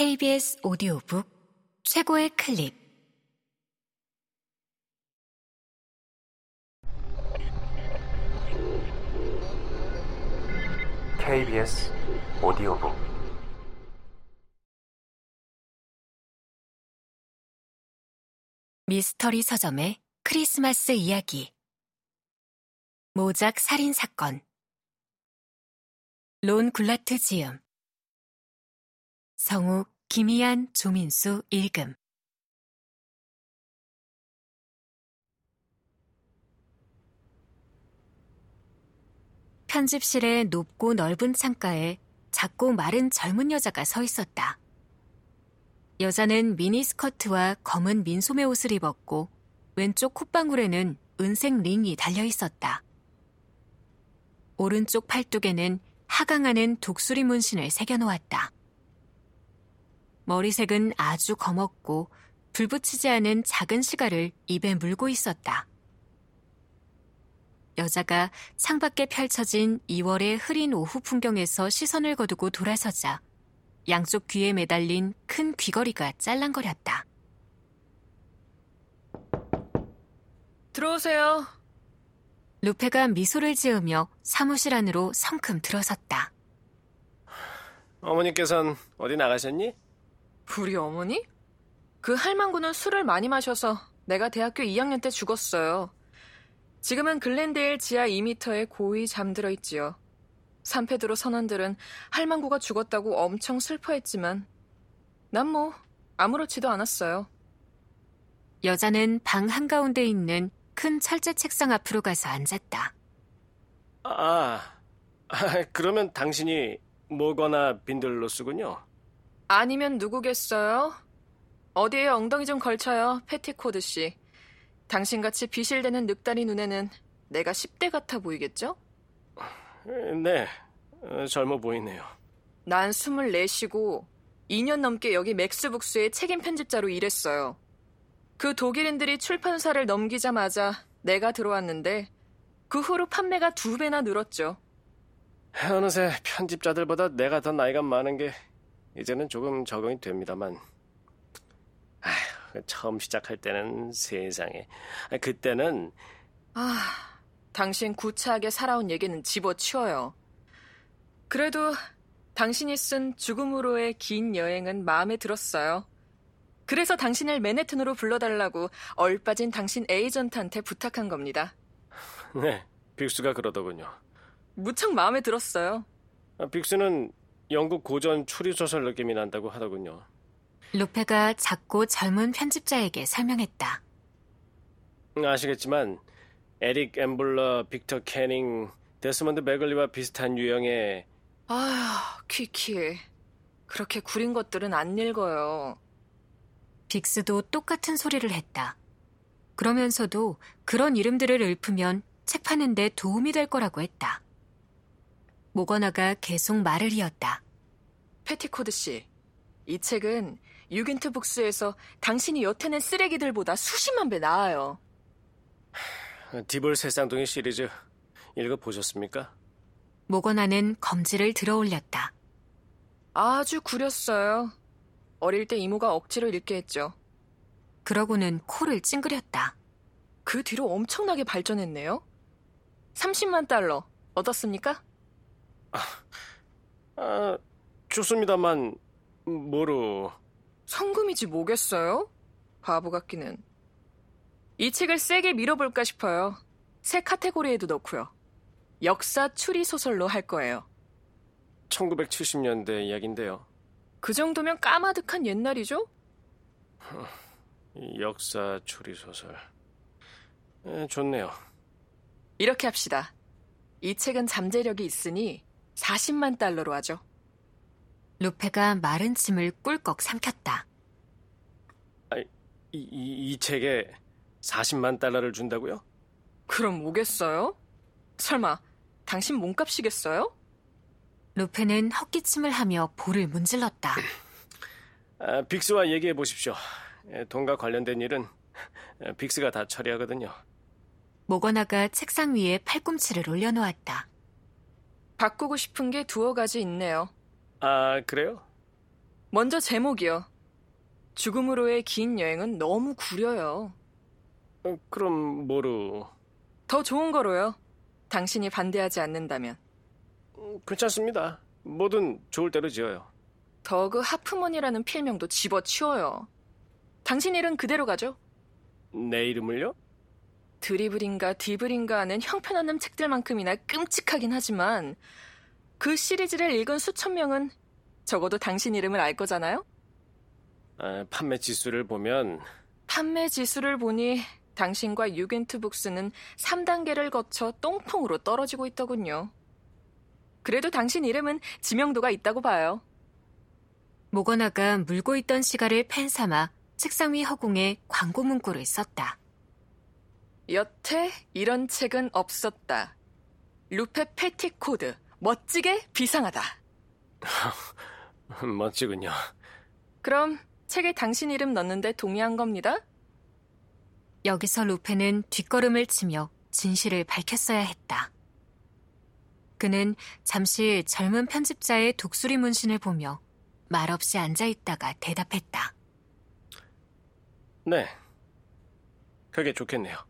KBS 오디오북 최고의 클립. KBS 오디오북. 미스터리 서점의 크리스마스 이야기. 모작 살인 사건. 론 굴라트 지음 성우 김희안 조민수 읽음 편집실의 높고 넓은 창가에 작고 마른 젊은 여자가 서 있었다. 여자는 미니스커트와 검은 민소매 옷을 입었고 왼쪽 콧방울에는 은색 링이 달려 있었다. 오른쪽 팔뚝에는 하강하는 독수리 문신을 새겨놓았다. 머리색은 아주 검었고 불붙이지 않은 작은 시가를 입에 물고 있었다. 여자가 창밖에 펼쳐진 2월의 흐린 오후 풍경에서 시선을 거두고 돌아서자 양쪽 귀에 매달린 큰 귀걸이가 짤랑거렸다. 들어오세요. 루페가 미소를 지으며 사무실 안으로 성큼 들어섰다. 어머니께선 어디 나가셨니? 우리 어머니? 그 할망구는 술을 많이 마셔서 내가 대학교 2학년 때 죽었어요. 지금은 글렌데일 지하 2미터에 고이 잠들어 있지요. 산페드로 선원들은 할망구가 죽었다고 엄청 슬퍼했지만 난 뭐 아무렇지도 않았어요. 여자는 방 한가운데 있는 큰 철제 책상 앞으로 가서 앉았다. 아, 아 그러면 당신이 모거나 빈들로스군요. 아니면 누구겠어요? 어디에 엉덩이 좀 걸쳐요, 패티코드 씨. 당신같이 비실대는 늑다리 눈에는 내가 10대 같아 보이겠죠? 네, 어, 젊어 보이네요. 난 24시고 2년 넘게 여기 맥스북스의 책임 편집자로 일했어요. 그 독일인들이 출판사를 넘기자마자 내가 들어왔는데 그 후로 판매가 두 배나 늘었죠. 어느새 편집자들보다 내가 더 나이가 많은 게 이제는 조금 적응이 됩니다만 아휴, 처음 시작할 때는 세상에 그때는 아, 당신 구차하게 살아온 얘기는 집어치워요. 그래도 당신이 쓴 죽음으로의 긴 여행은 마음에 들었어요. 그래서 당신을 맨해튼으로 불러달라고 얼빠진 당신 에이전트한테 부탁한 겁니다. 네, 빅스가 그러더군요. 무척 마음에 들었어요. 아, 빅스는 영국 고전 추리소설 느낌이 난다고 하더군요. 루페가 작고 젊은 편집자에게 설명했다. 아시겠지만 에릭 앰블러, 빅터 캐닝, 데스먼드 배글리와 비슷한 유형의 아휴, 퀴키. 그렇게 구린 것들은 안 읽어요. 빅스도 똑같은 소리를 했다. 그러면서도 그런 이름들을 읊으면 책 파는데 도움이 될 거라고 했다. 모거나가 계속 말을 이었다. 패티코드 씨, 이 책은 유긴트 북스에서 당신이 여태 낸 쓰레기들보다 수십만 배 나아요. 디볼 새쌍둥이 시리즈 읽어보셨습니까? 모거나는 검지를 들어 올렸다. 아주 구렸어요. 어릴 때 이모가 억지로 읽게 했죠. 그러고는 코를 찡그렸다. 그 뒤로 엄청나게 발전했네요. 30만 달러 얻었습니까? 아, 좋습니다만 뭐로... 성금이지 뭐겠어요? 바보 같기는. 이 책을 세게 밀어볼까 싶어요. 새 카테고리에도 넣고요. 역사 추리 소설로 할 거예요. 1970년대 이야기인데요. 그 정도면 까마득한 옛날이죠? 역사 추리 소설. 에, 좋네요. 이렇게 합시다. 이 책은 잠재력이 있으니 40만 달러로 하죠. 루페가 마른 침을 꿀꺽 삼켰다. 아, 이, 이, 이 책에 40만 달러를 준다고요? 그럼 뭐겠어요? 설마 당신 몸값이겠어요? 루페는 헛기침을 하며 볼을 문질렀다. 아, 빅스와 얘기해 보십시오. 에, 돈과 관련된 일은 에, 빅스가 다 처리하거든요. 모거나가 책상 위에 팔꿈치를 올려놓았다. 바꾸고 싶은 게 두어 가지 있네요. 아, 그래요? 먼저 제목이요. 죽음으로의 긴 여행은 너무 구려요. 어, 그럼 뭐로? 더 좋은 거로요. 당신이 반대하지 않는다면. 음, 괜찮습니다. 뭐든 좋을 대로 지어요. 더그 하프먼이라는 필명도 집어치워요. 당신 일은 그대로 가죠. 내 이름을요? 드리블인가 디블인가 하는 형편없는 책들만큼이나 끔찍하긴 하지만 그 시리즈를 읽은 수천 명은 적어도 당신 이름을 알 거잖아요? 아, 판매 지수를 보면 판매 지수를 보니 당신과 유겐트북스는 3단계를 거쳐 똥통으로 떨어지고 있더군요. 그래도 당신 이름은 지명도가 있다고 봐요. 모거나가 물고 있던 시가를 펜 삼아 책상 위 허공에 광고 문구를 썼다. 여태 이런 책은 없었다. 루페 페티코드, 멋지게 비상하다. 멋지군요. 그럼 책에 당신 이름 넣는데 동의한 겁니다? 여기서 루페는 뒷걸음을 치며 진실을 밝혔어야 했다. 그는 잠시 젊은 편집자의 독수리 문신을 보며 말없이 앉아 있다가 대답했다. 네. 그게 좋겠네요.